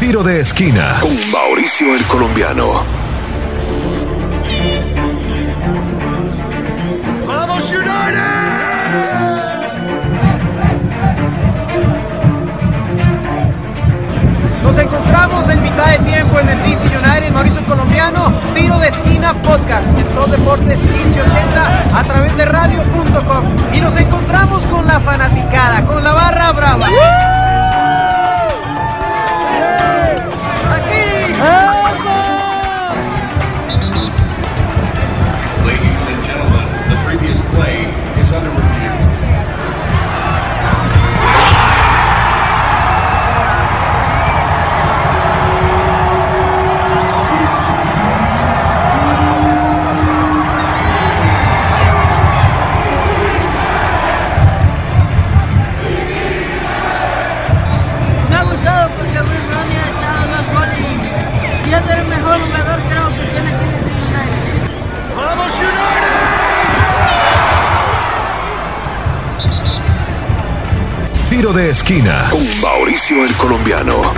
Tiro de esquina con Mauricio el Colombiano. ¡Vamos Nos encontramos en mitad de tiempo en el DC United, Mauricio Colombiano, Tiro de Esquina Podcast, el Sol Deportes 1580 a través de radio.com. Y nos encontramos con la fanaticada, con la barra brava. Ladies Tiro de esquina con Mauricio el Colombiano.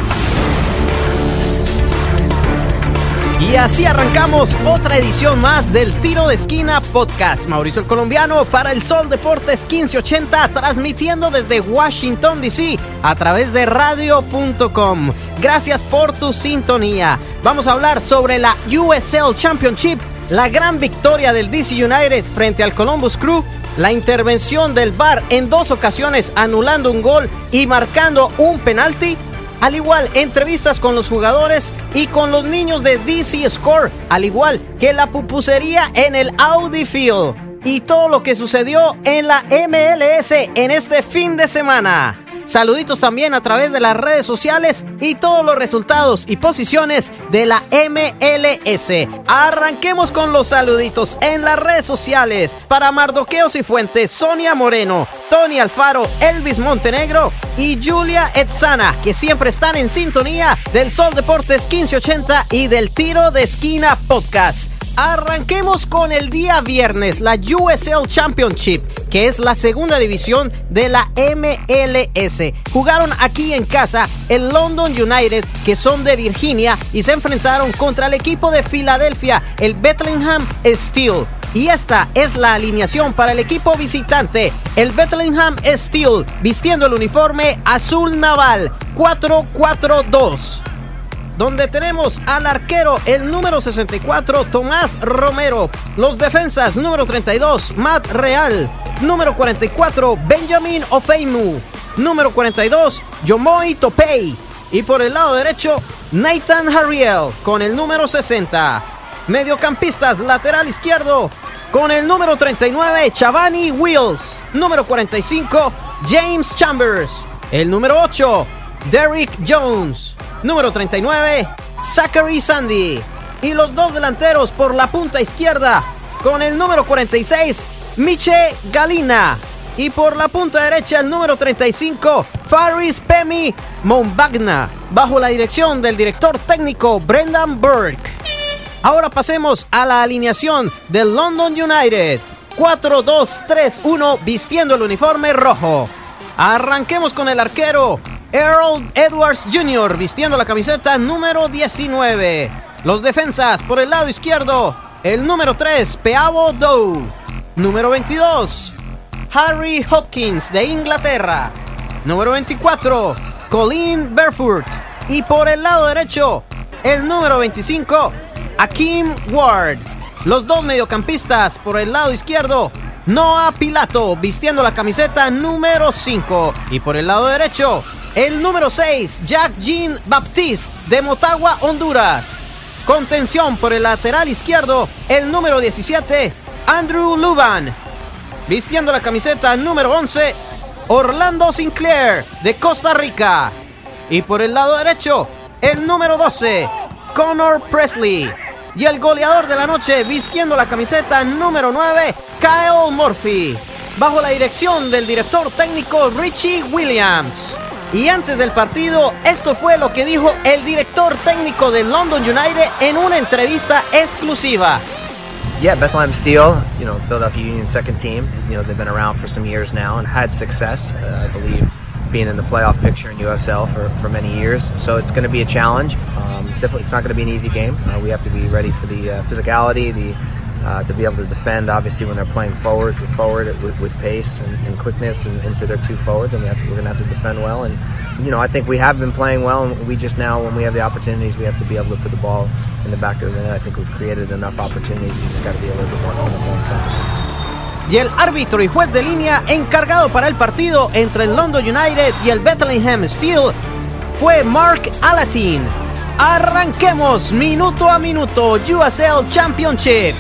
Y así arrancamos otra edición más del Tiro de Esquina Podcast. Mauricio el Colombiano para el Sol Deportes 1580, transmitiendo desde Washington, D.C. a través de radio.com. Gracias por tu sintonía. Vamos a hablar sobre la USL Championship, la gran victoria del DC United frente al Columbus Crew, la intervención del VAR en dos ocasiones anulando un gol y marcando un penalti. Al igual, entrevistas con los jugadores y con los niños de DC Score, al igual que la pupusería en el Audi Field y todo lo que sucedió en la MLS en este fin de semana. Saluditos también a través de las redes sociales y todos los resultados y posiciones de la MLS. Arranquemos con los saluditos en las redes sociales para Mardoqueos y Fuentes, Sonia Moreno, Tony Alfaro, Elvis Montenegro y Julia Etzana, que siempre están en sintonía del Sol Deportes 1580 y del Tiro de Esquina Podcast. Arranquemos con el día viernes, la USL Championship, que es la segunda división de la MLS. Jugaron aquí en casa el London United, que son de Virginia, y se enfrentaron contra el equipo de Filadelfia, el Bethlehem Steel. Y esta es la alineación para el equipo visitante, el Bethlehem Steel, vistiendo el uniforme azul naval 4-4-2 donde tenemos al arquero el número 64 Tomás Romero, los defensas número 32 Matt Real, número 44 Benjamin Ofeimu, número 42 Yomoy Topei y por el lado derecho Nathan Harriel con el número 60. Mediocampistas lateral izquierdo con el número 39 Chavani Wills, número 45 James Chambers, el número 8 Derrick Jones, número 39, Zachary Sandy. Y los dos delanteros por la punta izquierda, con el número 46, Miche Galina. Y por la punta derecha, el número 35, Faris Pemi Mombagna, bajo la dirección del director técnico Brendan Burke. Ahora pasemos a la alineación del London United. 4-2-3-1 vistiendo el uniforme rojo. Arranquemos con el arquero Earl Edwards Jr. vistiendo la camiseta número 19. Los defensas por el lado izquierdo, el número 3, Peabo Doe. Número 22, Harry Hopkins de Inglaterra. Número 24, Colin Barefoot. Y por el lado derecho, el número 25, Akim Ward. Los dos mediocampistas por el lado izquierdo, Noah Pilato vistiendo la camiseta número 5. Y por el lado derecho, el número 6, Jack Jean Baptiste de Motagua, Honduras. Contención por el lateral izquierdo, el número 17, Andrew Luban. Vistiendo la camiseta número 11, Orlando Sinclair de Costa Rica. Y por el lado derecho, el número 12, Connor Presley. Y el goleador de la noche vistiendo la camiseta número 9, Kyle Murphy. Bajo la dirección del director técnico Richie Williams. Y antes del partido, esto fue lo que dijo el director técnico del London United en una entrevista exclusiva. Yeah, Bethlehem Steel, you know, Philadelphia Union second team. You know, they've been around for some years now and had success. Uh, I believe being in the playoff picture in USL for, for many years. So it's going to be a challenge. Um, it's definitely it's not going to be an easy game. Uh, we have to be ready for the uh, physicality, the uh, to be able to defend. Obviously, when they're playing forward, forward with, with pace and, and quickness and into their two forwards, and we have to, we're going to have to defend well. And you know, I think we have been playing well, and we just now, when we have the opportunities, we have to be able to put the ball in the back of the net. I think we've created enough opportunities. We just got to be a little bit more clinical. Y el árbitro y juez de línea encargado para el partido entre el London United y el Bethlehem Steel fue Mark Alatin. Arranquemos minuto a minuto USL Championship.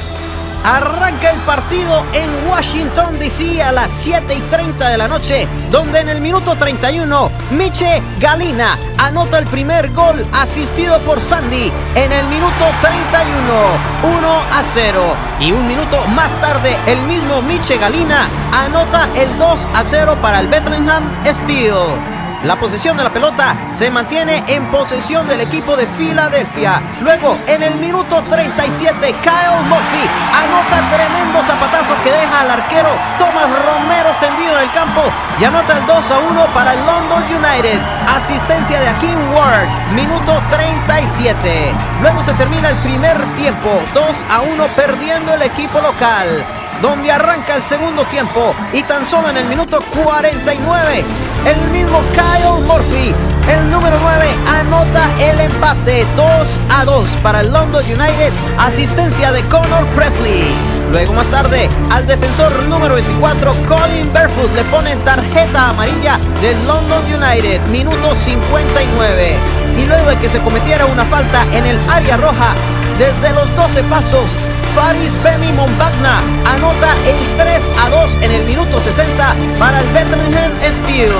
Arranca el partido en Washington DC a las 7 y 30 de la noche, donde en el minuto 31 Miche Galina anota el primer gol asistido por Sandy en el minuto 31, 1 a 0. Y un minuto más tarde el mismo Miche Galina anota el 2 a 0 para el Bethlehem Steel. La posesión de la pelota se mantiene en posesión del equipo de Filadelfia. Luego, en el minuto 37, Kyle Murphy anota tremendo zapatazo que deja al arquero Thomas Romero tendido en el campo y anota el 2 a 1 para el London United. Asistencia de Akeem Ward, minuto 37. Luego se termina el primer tiempo, 2 a 1 perdiendo el equipo local donde arranca el segundo tiempo y tan solo en el minuto 49 el mismo Kyle Murphy, el número 9, anota el empate 2 a 2 para el London United, asistencia de Connor Presley. Luego más tarde, al defensor número 24, Colin Barefoot, le ponen tarjeta amarilla del London United, minuto 59. Y luego de que se cometiera una falta en el área roja, desde los 12 pasos, Faris Bemi Mombagna anota el 3 a 2 en el minuto 60 para el Bethlehem Steel.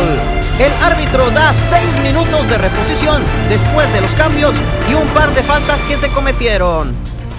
El árbitro da 6 minutos de reposición después de los cambios y un par de faltas que se cometieron.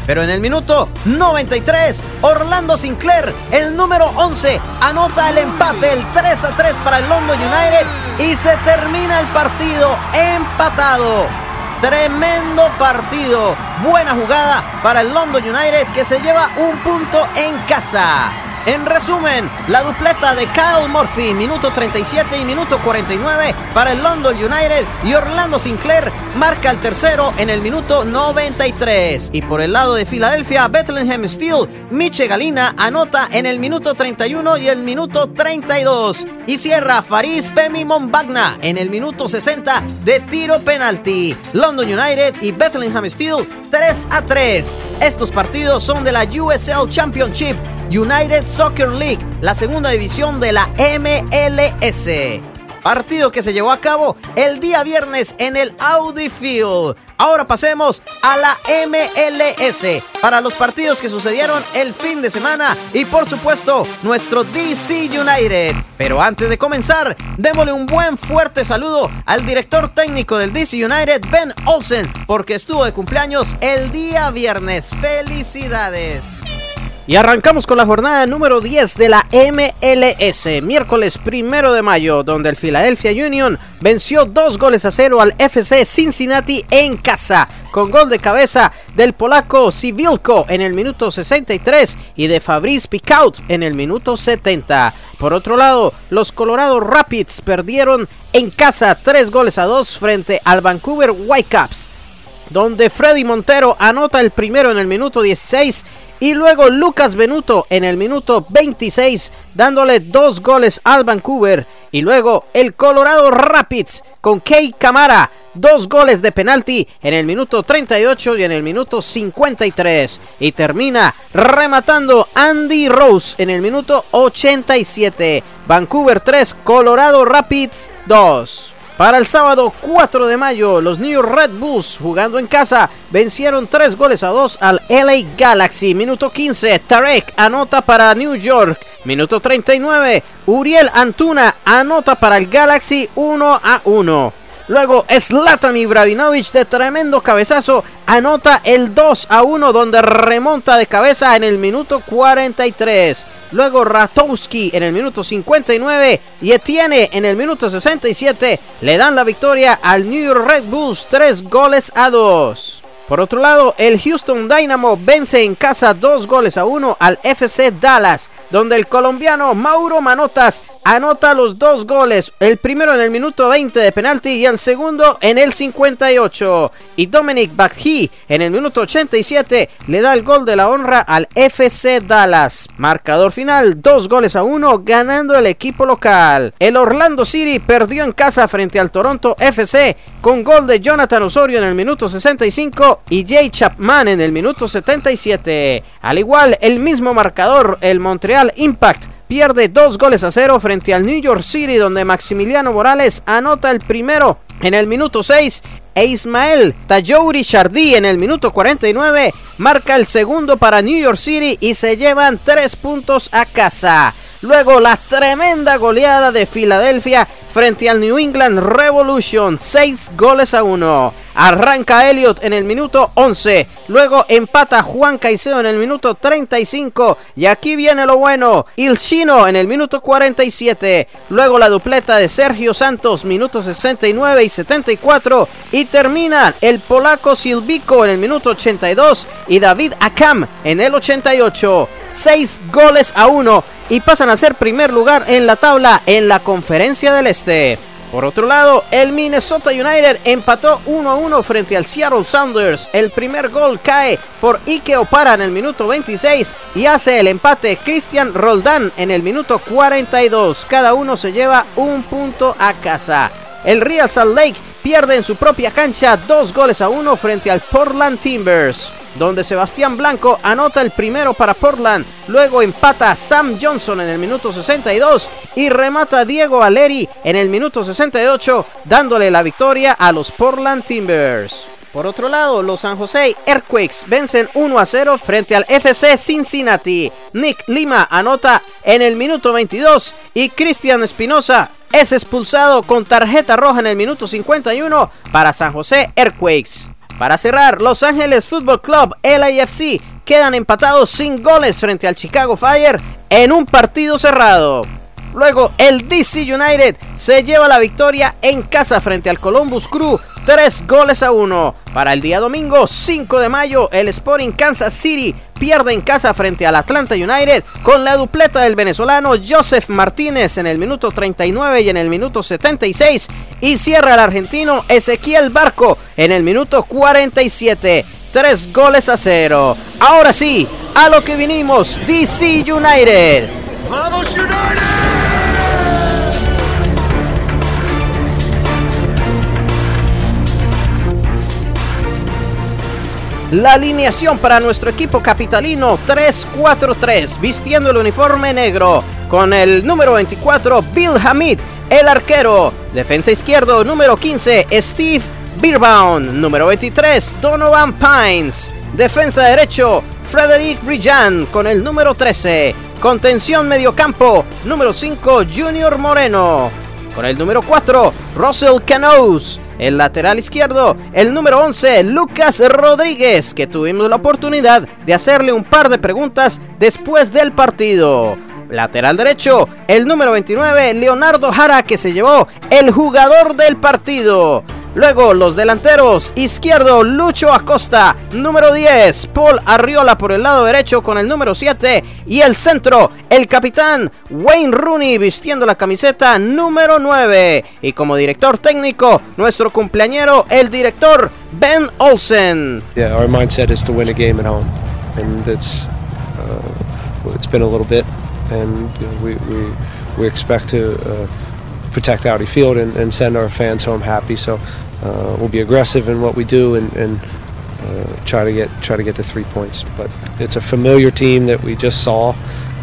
Pero en el minuto 93, Orlando Sinclair, el número 11, anota el empate, el 3 a 3 para el London United y se termina el partido empatado. Tremendo partido. Buena jugada para el London United que se lleva un punto en casa. En resumen, la dupleta de Kyle Murphy, minuto 37 y minuto 49 para el London United y Orlando Sinclair marca el tercero en el minuto 93. Y por el lado de Filadelfia, Bethlehem Steel, Miche Galina anota en el minuto 31 y el minuto 32. Y cierra Faris Pemi Mombagna en el minuto 60 de tiro penalti. London United y Bethlehem Steel 3 a 3. Estos partidos son de la USL Championship United Soccer League, la segunda división de la MLS. Partido que se llevó a cabo el día viernes en el Audi Field. Ahora pasemos a la MLS para los partidos que sucedieron el fin de semana y por supuesto nuestro DC United. Pero antes de comenzar, démosle un buen fuerte saludo al director técnico del DC United, Ben Olsen, porque estuvo de cumpleaños el día viernes. ¡Felicidades! Y arrancamos con la jornada número 10 de la MLS, miércoles primero de mayo, donde el Philadelphia Union venció dos goles a cero al FC Cincinnati en casa, con gol de cabeza del polaco Civilko en el minuto 63 y de Fabrice Picaut en el minuto 70. Por otro lado, los Colorado Rapids perdieron en casa tres goles a dos frente al Vancouver Whitecaps donde Freddy Montero anota el primero en el minuto 16 y luego Lucas Benuto en el minuto 26 dándole dos goles al Vancouver. Y luego el Colorado Rapids con Kei Camara dos goles de penalti en el minuto 38 y en el minuto 53 y termina rematando Andy Rose en el minuto 87 Vancouver 3 Colorado Rapids 2 para el sábado 4 de mayo, los New Red Bulls, jugando en casa, vencieron 3 goles a 2 al LA Galaxy. Minuto 15, Tarek anota para New York. Minuto 39, Uriel Antuna anota para el Galaxy 1 a 1. Luego Zlatan Ibrahimovic de tremendo cabezazo anota el 2 a 1 donde remonta de cabeza en el minuto 43. Luego Ratowski en el minuto 59 y Etienne en el minuto 67 le dan la victoria al New Red Bulls 3 goles a 2. Por otro lado, el Houston Dynamo vence en casa 2 goles a 1 al FC Dallas, donde el colombiano Mauro Manotas anota los dos goles, el primero en el minuto 20 de penalti y el segundo en el 58. Y Dominic Bakhi en el minuto 87 le da el gol de la honra al FC Dallas. Marcador final, dos goles a uno, ganando el equipo local. El Orlando City perdió en casa frente al Toronto FC con gol de Jonathan Osorio en el minuto 65 y Jay Chapman en el minuto 77. Al igual, el mismo marcador, el Montreal Impact pierde dos goles a cero frente al New York City donde Maximiliano Morales anota el primero en el minuto 6 e Ismael Tajouri Chardy en el minuto 49 marca el segundo para New York City y se llevan tres puntos a casa. Luego la tremenda goleada de Filadelfia frente al New England Revolution, 6 goles a 1. Arranca Elliot en el minuto 11. Luego empata Juan Caicedo en el minuto 35. Y aquí viene lo bueno. Il Chino en el minuto 47. Luego la dupleta de Sergio Santos, minutos 69 y 74. Y termina el polaco Silvico en el minuto 82. Y David Akam en el 88. 6 goles a 1 y pasan a ser primer lugar en la tabla en la conferencia del Este. Por otro lado, el Minnesota United empató 1 a 1 frente al Seattle Sounders. El primer gol cae por Ike Opara en el minuto 26 y hace el empate Christian Roldán en el minuto 42. Cada uno se lleva un punto a casa. El Real Salt Lake pierde en su propia cancha dos goles a uno frente al Portland Timbers donde Sebastián Blanco anota el primero para Portland, luego empata Sam Johnson en el minuto 62 y remata Diego Valeri en el minuto 68, dándole la victoria a los Portland Timbers. Por otro lado, los San Jose Earthquakes vencen 1 a 0 frente al FC Cincinnati. Nick Lima anota en el minuto 22 y Cristian Espinosa es expulsado con tarjeta roja en el minuto 51 para San Jose Earthquakes. Para cerrar, Los Ángeles Football Club, LAFC, quedan empatados sin goles frente al Chicago Fire en un partido cerrado. Luego, el DC United se lleva la victoria en casa frente al Columbus Crew, 3 goles a 1. Para el día domingo 5 de mayo, el Sporting Kansas City pierde en casa frente al Atlanta United con la dupleta del venezolano Joseph Martínez en el minuto 39 y en el minuto 76 y cierra el argentino Ezequiel Barco en el minuto 47. 3 goles a 0. Ahora sí, a lo que vinimos, DC United. ¡Vamos United! La alineación para nuestro equipo capitalino 3-4-3, vistiendo el uniforme negro, con el número 24 Bill Hamid, el arquero, defensa izquierdo número 15 Steve Beerbaum, número 23 Donovan Pines, defensa derecho Frederick Brillan con el número 13, contención mediocampo número 5 Junior Moreno, con el número 4 Russell Canoes, el lateral izquierdo, el número 11, Lucas Rodríguez, que tuvimos la oportunidad de hacerle un par de preguntas después del partido. Lateral derecho, el número 29, Leonardo Jara, que se llevó el jugador del partido. Luego los delanteros, izquierdo Lucho Acosta, número 10, Paul Arriola por el lado derecho con el número 7 y el centro, el capitán Wayne Rooney vistiendo la camiseta número 9 y como director técnico nuestro cumpleañero el director Ben Olsen. Yeah, our mindset is to win a game at home. And it's uh, it's been a little bit. And we we we expect to uh, protect Audi Field and, and, send our fans home happy. So uh, we'll be aggressive in what we do and, and uh, try to get try to get the three points. But it's a familiar team that we just saw.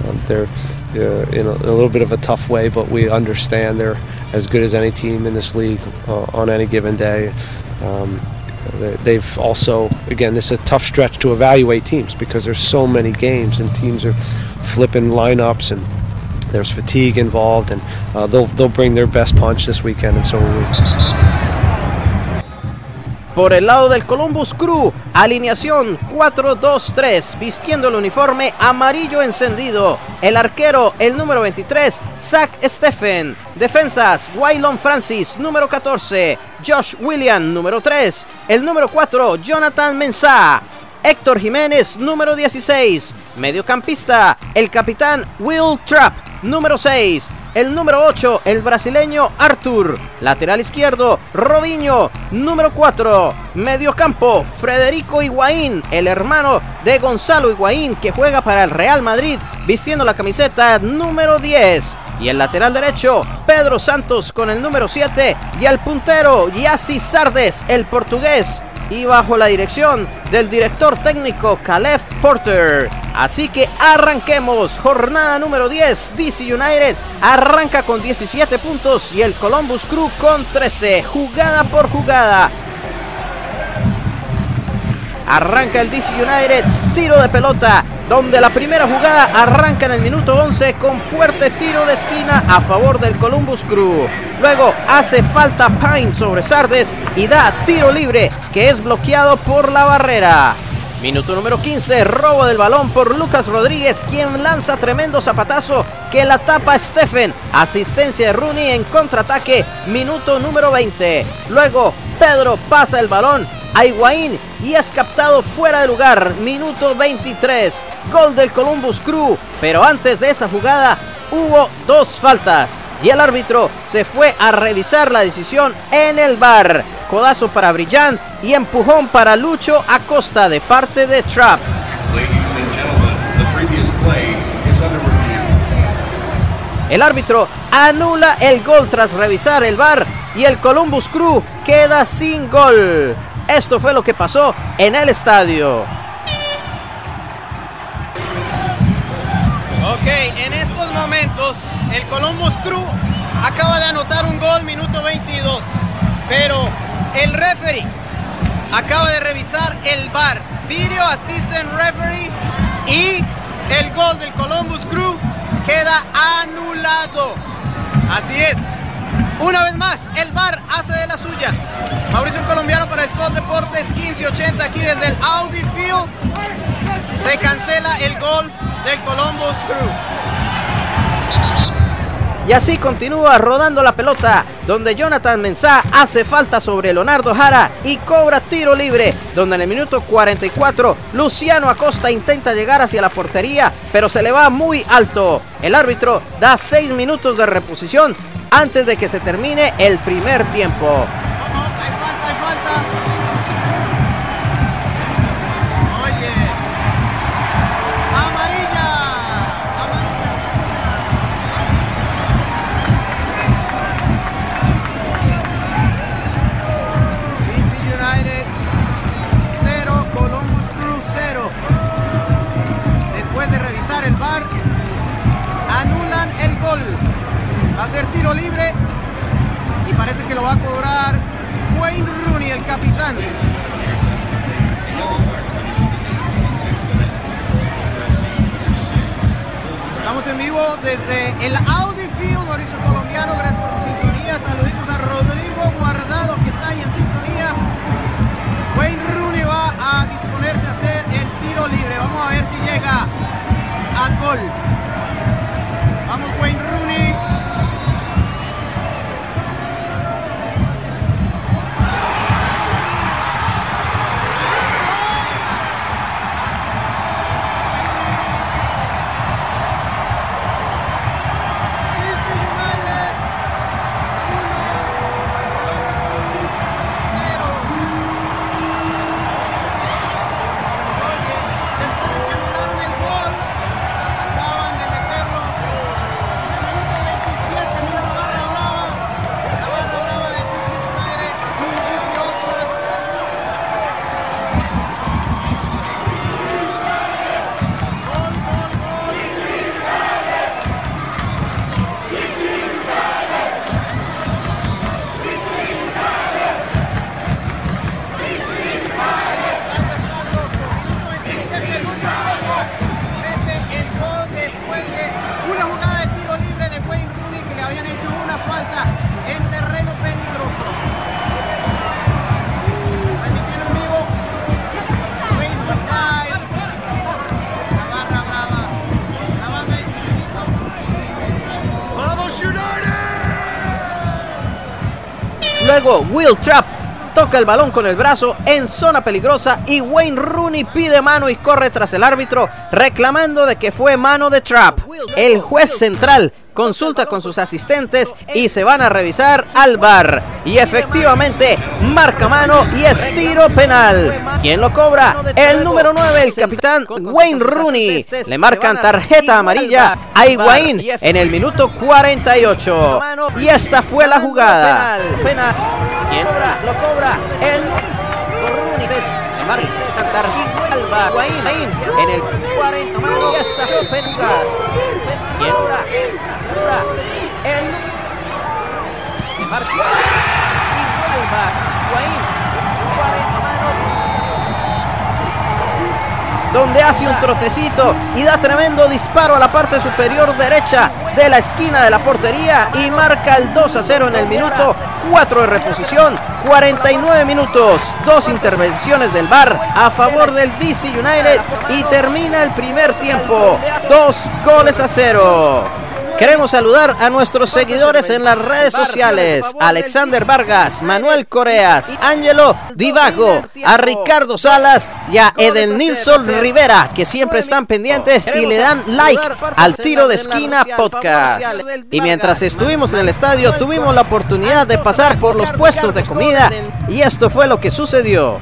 Um, they're uh, in a, a, little bit of a tough way, but we understand they're as good as any team in this league uh, on any given day. Um, they've also again this is a tough stretch to evaluate teams because there's so many games and teams are flipping lineups and there's fatigue involved, and uh, they'll they'll bring their best punch this weekend, and so will. Por el lado del Columbus Crew, alineación 4-2-3, vistiendo el uniforme amarillo encendido. El arquero, el número 23, Zach Stephen. Defensas, Waylon Francis, número 14. Josh William, número 3. El número 4, Jonathan Mensah. Héctor Jiménez, número 16. Mediocampista, el capitán Will Trapp, número 6. el número 8, el brasileño Artur. Lateral izquierdo, Robinho. Número 4, mediocampo, Federico Higuaín, el hermano de Gonzalo Higuaín, que juega para el Real Madrid, vistiendo la camiseta número 10. Y el lateral derecho, Pedro Santos con el número 7. Y el puntero, Yassi Sardes, el portugués, y bajo la dirección del director técnico Caleb Porter. Así que arranquemos. Jornada número 10. DC United arranca con 17 puntos y el Columbus Crew con 13. Jugada por jugada. Arranca el DC United, tiro de pelota, donde la primera jugada arranca en el minuto 11 con fuerte tiro de esquina a favor del Columbus Crew. Luego hace falta Pine sobre Sardes y da tiro libre que es bloqueado por la barrera. Minuto número 15, robo del balón por Lucas Rodríguez, quien lanza tremendo zapatazo que la tapa Stephen. Asistencia de Rooney en contraataque, minuto número 20. Luego Pedro pasa el balón a Higuaín y es captado fuera de lugar. Minuto 23. Gol del Columbus Crew. Pero antes de esa jugada hubo dos faltas. Y el árbitro se fue a revisar la decisión en el bar. Codazo para Brillant y empujón para Lucho Acosta de parte de Trap. El árbitro anula el gol tras revisar el bar y el Columbus Crew queda sin gol. Esto fue lo que pasó en el estadio. Ok, en estos momentos el Columbus Crew acaba de anotar un gol minuto 22, pero el referee acaba de revisar el VAR, Video Assistant Referee, y el gol del Columbus Crew queda anulado. Así es. Una vez más, el VAR hace de las suyas. Mauricio colombiano para el Sol Deportes 1580 aquí desde el Audi Field. Se cancela el gol del Columbus Crew. Y así continúa rodando la pelota, donde Jonathan Mensah hace falta sobre Leonardo Jara y cobra tiro libre, donde en el minuto 44 Luciano Acosta intenta llegar hacia la portería, pero se le va muy alto. El árbitro da 6 minutos de reposición antes de que se termine el primer tiempo. Tiro libre y parece que lo va a cobrar Wayne Rooney, el capitán. Estamos en vivo desde el Audi Field, Mauricio Colombiano. Will Trapp toca el balón con el brazo en zona peligrosa y Wayne Rooney pide mano y corre tras el árbitro reclamando de que fue mano de Trapp. El juez central consulta con sus asistentes y se van a revisar al bar. Y efectivamente, marca mano y estiro penal. ¿Quién lo cobra? El número 9, el capitán Wayne Rooney. Le marcan tarjeta amarilla a Higuaín en el minuto 48. Y esta fue la jugada. Penal. ¿Quién lo cobra? El. Tarjeta al Higuaín en el 40. Y esta fue penal. ¿Quién cobra? El 40 donde hace un trotecito y da tremendo disparo a la parte superior derecha de la esquina de la portería y marca el 2 a 0 en el minuto. 4 de reposición, 49 minutos, dos intervenciones del VAR a favor del DC United y termina el primer tiempo, dos goles a cero. Queremos saludar a nuestros seguidores en las redes sociales. Alexander Vargas, Manuel Coreas, Ángelo Divago, a Ricardo Salas y a Eden Nilsson Rivera, que siempre están pendientes y le dan like al tiro de esquina podcast. Y mientras estuvimos en el estadio, tuvimos la oportunidad de pasar por los puestos de comida y esto fue lo que sucedió.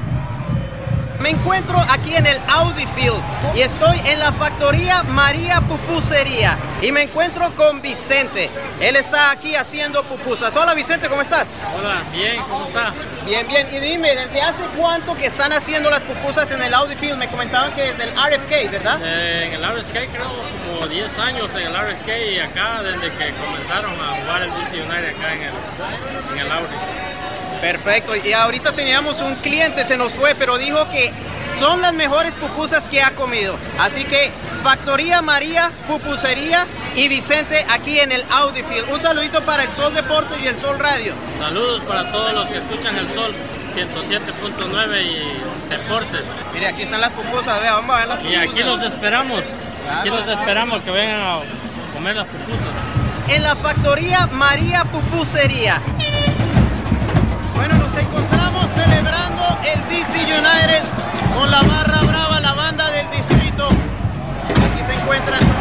Me encuentro aquí en el Audi Field y estoy en la factoría María Pupusería y me encuentro con Vicente. Él está aquí haciendo pupusas. Hola Vicente, ¿cómo estás? Hola, bien, ¿cómo está? Bien, bien. Y dime, ¿desde hace cuánto que están haciendo las pupusas en el Audi Field? Me comentaban que desde el RFK, ¿verdad? Eh, en el RFK creo como 10 años en el RFK y acá desde que comenzaron a jugar el DC United acá en el, en el Audi. Perfecto, y ahorita teníamos un cliente, se nos fue, pero dijo que son las mejores pupusas que ha comido. Así que Factoría María, Pupusería y Vicente aquí en el Audifield. Un saludito para el Sol Deportes y el Sol Radio. Saludos para todos los que escuchan el Sol 107.9 y Deportes. Mire, aquí están las pupusas, vea, vamos a ver las Y aquí los esperamos, aquí los esperamos que vengan a comer las pupusas. En la Factoría María Pupusería. Nos encontramos celebrando el DC United con la barra brava, la banda del distrito. Aquí se encuentran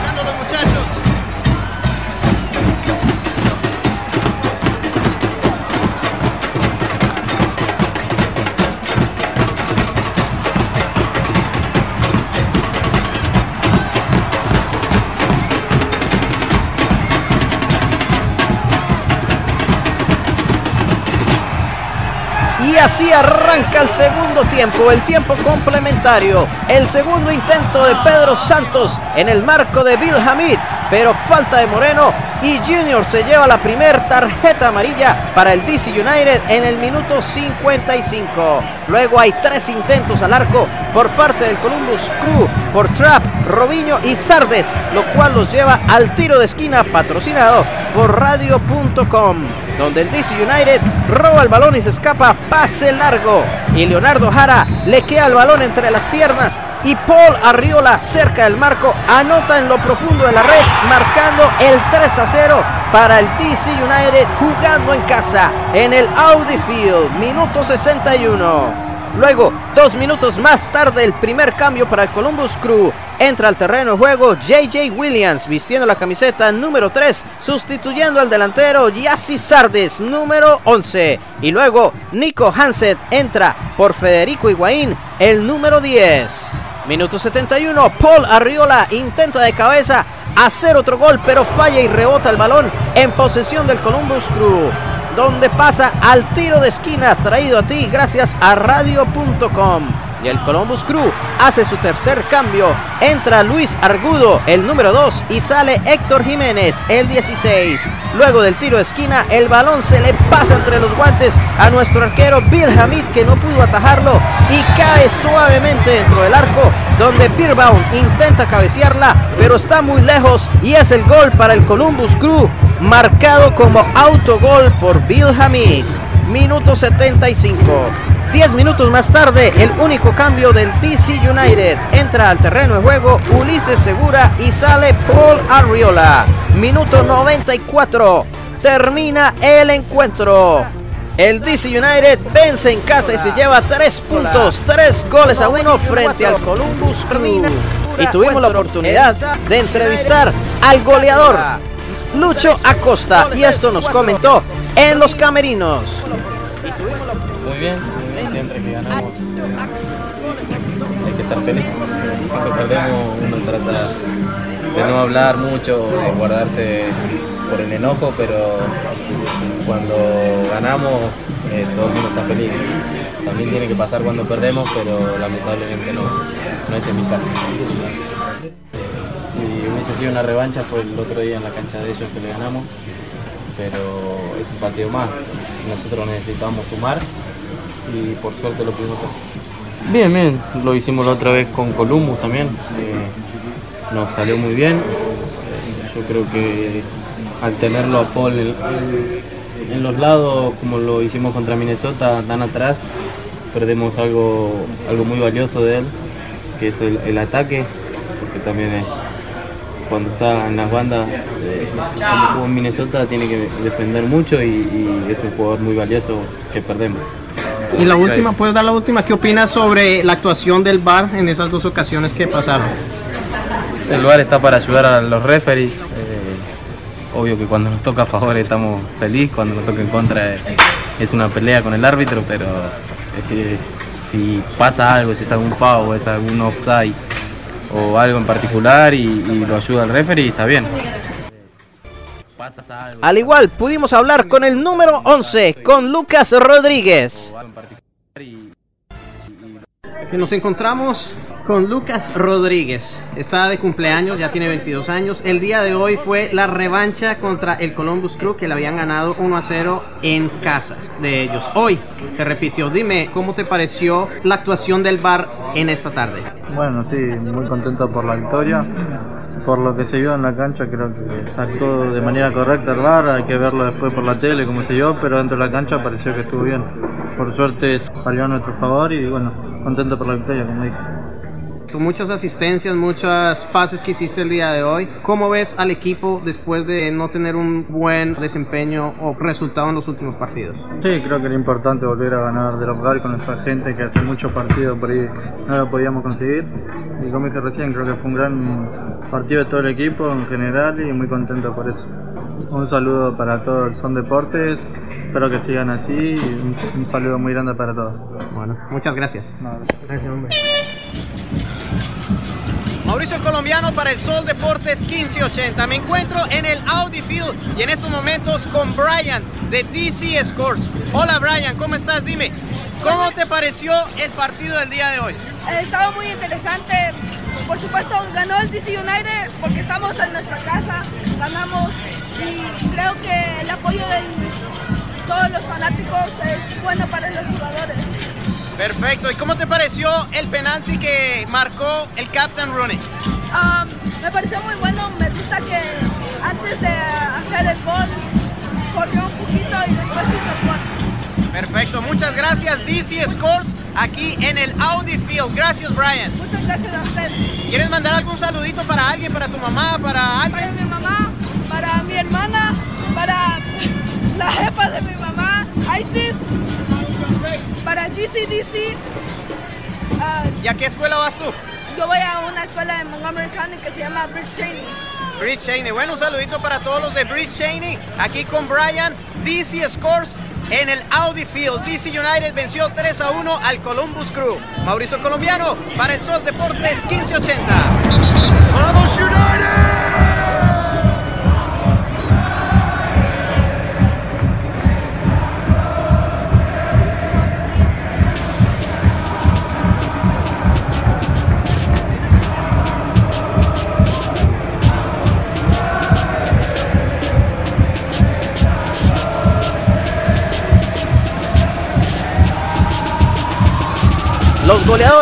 Y así arranca el segundo tiempo, el tiempo complementario, el segundo intento de Pedro Santos en el marco de Bill Hamid, pero falta de Moreno y Junior se lleva la primera tarjeta amarilla para el DC United en el minuto 55. Luego hay tres intentos al arco por parte del Columbus Crew por Trap, Robinho y Sardes, lo cual los lleva al tiro de esquina patrocinado por radio.com, donde el DC United roba el balón y se escapa pase largo. Y Leonardo Jara le queda el balón entre las piernas y Paul Arriola cerca del marco anota en lo profundo de la red marcando el 3 a 0 para el DC United jugando en casa en el Audi Field minuto 61 Luego, dos minutos más tarde, el primer cambio para el Columbus Crew. Entra al terreno de juego JJ Williams, vistiendo la camiseta número 3, sustituyendo al delantero Yassi Sardes, número 11. Y luego, Nico Hanset entra por Federico Higuaín, el número 10. Minuto 71, Paul Arriola intenta de cabeza hacer otro gol, pero falla y rebota el balón en posesión del Columbus Crew donde pasa al tiro de esquina traído a ti gracias a radio.com. Y el Columbus Crew hace su tercer cambio. Entra Luis Argudo, el número 2, y sale Héctor Jiménez, el 16. Luego del tiro de esquina, el balón se le pasa entre los guantes a nuestro arquero Bill Hamid, que no pudo atajarlo y cae suavemente dentro del arco, donde Beerbaum intenta cabecearla, pero está muy lejos y es el gol para el Columbus Crew, marcado como autogol por Bill Hamid. Minuto 75. 10 minutos más tarde, el único cambio del DC United. Entra al terreno de juego Ulises Segura y sale Paul Arriola. Minuto 94. Termina el encuentro. El DC United vence en casa y se lleva 3 puntos, 3 goles a 1 frente al Columbus Crew. Y tuvimos la oportunidad de entrevistar al goleador Lucho Acosta. Y esto nos comentó en los camerinos. Muy bien, ganamos hay que estar feliz. Cuando perdemos uno trata de no hablar mucho, de guardarse por el enojo, pero cuando ganamos eh, todo el mundo está feliz. También tiene que pasar cuando perdemos, pero lamentablemente no, no es en mi caso. Si hubiese sido una revancha fue el otro día en la cancha de ellos que le ganamos, pero es un partido más. Nosotros necesitamos sumar y por suerte lo pudimos hacer. Bien, bien, lo hicimos la otra vez con Columbus también. eh, nos salió muy bien. Yo creo que al tenerlo a Paul en, los lados, como lo hicimos contra Minnesota, tan atrás, perdemos algo, algo muy valioso de él, que es el, ataque, porque también cuando está en las bandas, eh, cuando jugó en Minnesota, tiene que defender mucho y es un jugador muy valioso que perdemos. Y la última, ¿puedes dar la última? ¿Qué opinas sobre la actuación del VAR en esas dos ocasiones que pasaron? El lugar está para ayudar a los referees. eh, obvio que cuando nos toca a favor estamos felices, cuando nos toca en contra es una pelea con el árbitro, pero es si pasa algo, si es algún foul, es algún offside o algo en particular y, y lo ayuda el referee, está bien. Pasa algo, Al igual, pudimos hablar con el número 11, con Lucas Rodríguez. nos encontramos con Lucas Rodríguez. Está de cumpleaños, ya tiene 22 años. El día de hoy fue la revancha contra el Columbus Crew que le habían ganado 1 a 0 en casa de ellos. Hoy se repitió. Dime, ¿cómo te pareció la actuación del VAR en esta tarde? Bueno, sí, muy contento por la victoria. Por lo que se vio en la cancha, creo que se actuó de manera correcta el VAR. Hay que verlo después por la tele, como se vio, pero dentro de la cancha pareció que estuvo bien. Por suerte salió a nuestro favor y bueno, contento por la victoria, como dije. Con muchas asistencias, muchos pases que hiciste el día de hoy. ¿Cómo ves al equipo después de no tener un buen desempeño o resultado en los últimos partidos? Sí, creo que era importante volver a ganar de local con nuestra gente, que hace muchos partidos por ahí no lo podíamos conseguir. Y como dije recién, creo que fue un gran partido de todo el equipo en general y muy contento por eso. Un saludo para todos Son Deportes, espero que sigan así y un, un saludo muy grande para todos. Bueno, muchas gracias. No, Gracias, hombre. Mauricio colombiano para el Sol Deportes 1580. Me encuentro en el Audi Field y en estos momentos con Brian de DC Scores. Hola Brian, ¿cómo estás? Dime, ¿cómo te pareció el partido del día de hoy? Eh, Estaba muy interesante. Por supuesto, ganó el DC United porque estamos en nuestra casa, ganamos y creo que el apoyo de todos los fanáticos es bueno para los jugadores. Perfecto, ¿y cómo te pareció el penalti que marcó el Captain Rooney? Um, me pareció muy bueno, me gusta que antes de hacer el gol corrió un poquito y después hizo el gol. Perfecto, muchas gracias DC Scores aquí en el Audi Field. Gracias Brian. Muchas gracias a usted. ¿Quieres mandar algún saludito para alguien, para tu mamá, para Para alguien? mi mamá, para mi hermana, para la jefa de mi mamá, Isis, para GCDC. ah, ¿Y a qué escuela vas tú? yo voy a una escuela en Montgomery County que se llama Bridge Cheney. Bridge Cheney. Bueno, un saludito para todos los de Bridge Cheney. Aquí con Brian, DC Scores en el Audi Field. DC United venció 3 a 1 al Columbus Crew. Mauricio Colombiano para el Sol Deportes 1580. ¡Vamos United!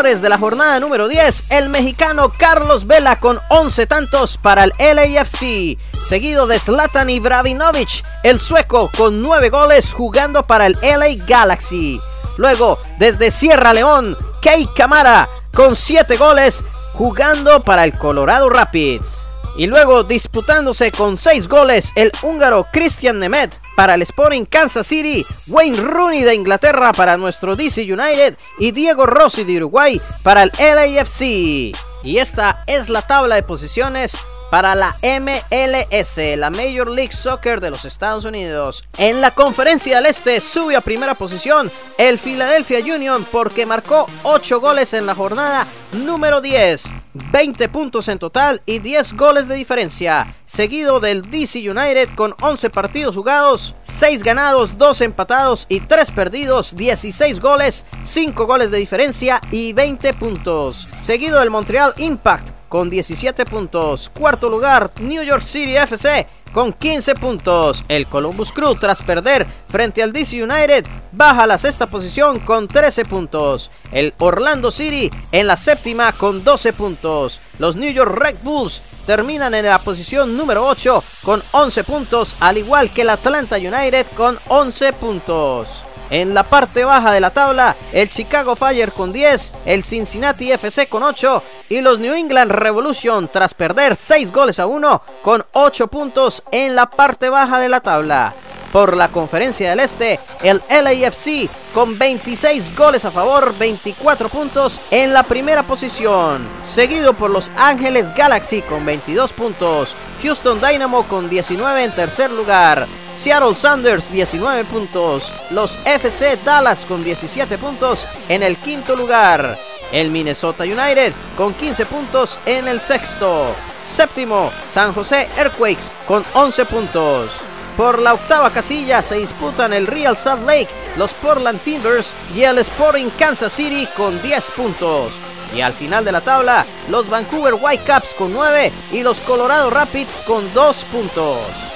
De la jornada número 10, el mexicano Carlos Vela con 11 tantos para el LAFC, seguido de Zlatan Ibrahimovic, el sueco con 9 goles jugando para el LA Galaxy. Luego, desde Sierra León, Kei Camara con 7 goles jugando para el Colorado Rapids. Y luego disputándose con 6 goles el húngaro Christian Nemet para el Sporting Kansas City, Wayne Rooney de Inglaterra para nuestro DC United y Diego Rossi de Uruguay para el LAFC. Y esta es la tabla de posiciones para la MLS, la Major League Soccer de los Estados Unidos. En la conferencia del Este sube a primera posición el Philadelphia Union porque marcó 8 goles en la jornada número 10. 20 puntos en total y 10 goles de diferencia, seguido del DC United con 11 partidos jugados, 6 ganados, 2 empatados y 3 perdidos, 16 goles, 5 goles de diferencia y 20 puntos, seguido del Montreal Impact con 17 puntos, cuarto lugar New York City FC con 15 puntos. El Columbus Crew, tras perder frente al DC United, baja a la sexta posición con 13 puntos. El Orlando City en la séptima con 12 puntos. Los New York Red Bulls terminan en la posición número 8 con 11 puntos, al igual que el Atlanta United con 11 puntos. En la parte baja de la tabla, el Chicago Fire con 10, el Cincinnati FC con 8 y los New England Revolution tras perder 6 goles a 1 con 8 puntos en la parte baja de la tabla. Por la conferencia del Este, el LAFC con 26 goles a favor, 24 puntos en la primera posición, seguido por los Ángeles Galaxy con 22 puntos, Houston Dynamo con 19 en tercer lugar, Seattle Sanders 19 puntos. Los FC Dallas con 17 puntos en el quinto lugar. El Minnesota United con 15 puntos en el sexto. Séptimo, San José Earthquakes con 11 puntos. Por la octava casilla se disputan el Real Salt Lake, los Portland Timbers y el Sporting Kansas City con 10 puntos. Y al final de la tabla, los Vancouver Whitecaps con 9 y los Colorado Rapids con 2 puntos.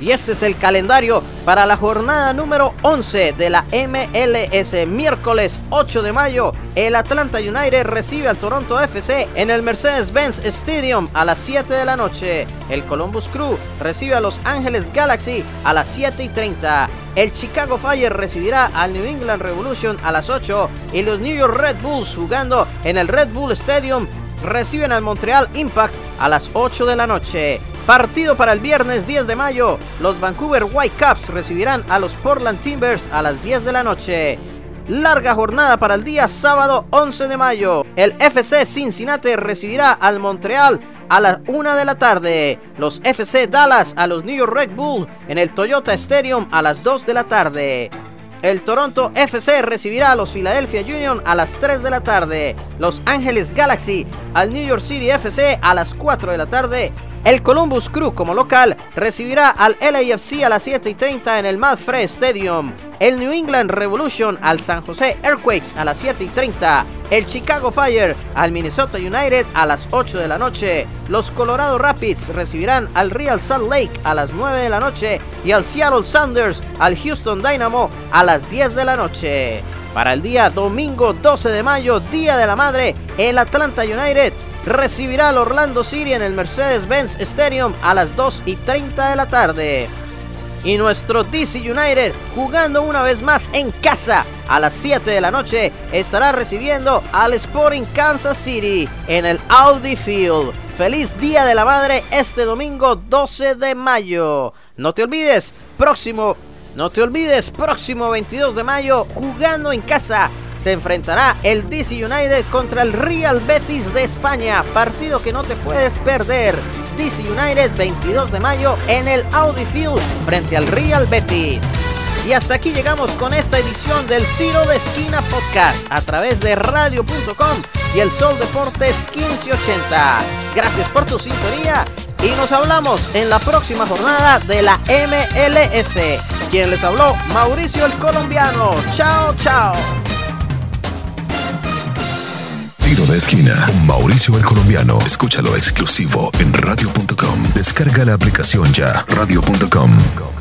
Y este es el calendario para la jornada número 11 de la MLS. Miércoles 8 de mayo, el Atlanta United recibe al Toronto FC en el Mercedes-Benz Stadium a las 7 de la noche. El Columbus Crew recibe a Los Ángeles Galaxy a las 7 y 30. El Chicago Fire recibirá al New England Revolution a las 8 y los New York Red Bulls jugando en el Red Bull Stadium reciben al Montreal Impact a las 8 de la noche. Partido para el viernes 10 de mayo. Los Vancouver Whitecaps recibirán a los Portland Timbers a las 10 de la noche. Larga jornada para el día sábado 11 de mayo. El FC Cincinnati recibirá al Montreal a las 1 de la tarde. Los FC Dallas a los New York Red Bull en el Toyota Stadium a las 2 de la tarde. El Toronto FC recibirá a los Philadelphia Union a las 3 de la tarde. Los Ángeles Galaxy al New York City FC a las 4 de la tarde. El Columbus Crew como local recibirá al LAFC a las 7 y 30 en el Free Stadium. El New England Revolution al San José Earthquakes a las 7 y 30. El Chicago Fire al Minnesota United a las 8 de la noche. Los Colorado Rapids recibirán al Real Salt Lake a las 9 de la noche. Y al Seattle Sounders al Houston Dynamo a las 10 de la noche. Para el día domingo 12 de mayo, Día de la Madre, el Atlanta United recibirá al Orlando City en el Mercedes-Benz Stadium a las 2 y 30 de la tarde. Y nuestro DC United, jugando una vez más en casa a las 7 de la noche, estará recibiendo al Sporting Kansas City en el Audi Field. Feliz Día de la Madre este domingo 12 de mayo. No te olvides, próximo, no te olvides, próximo 22 de mayo, jugando en casa se enfrentará el DC United contra el Real Betis de España, partido que no te puedes perder. DC United 22 de mayo en el Audi Field frente al Real Betis. Y hasta aquí llegamos con esta edición del Tiro de Esquina Podcast a través de radio.com y el Sol Deportes 1580. Gracias por tu sintonía y nos hablamos en la próxima jornada de la MLS. Quien les habló, Mauricio el Colombiano. Chao, chao. De esquina Mauricio el Colombiano. Escúchalo exclusivo en radio.com. Descarga la aplicación ya. Radio.com.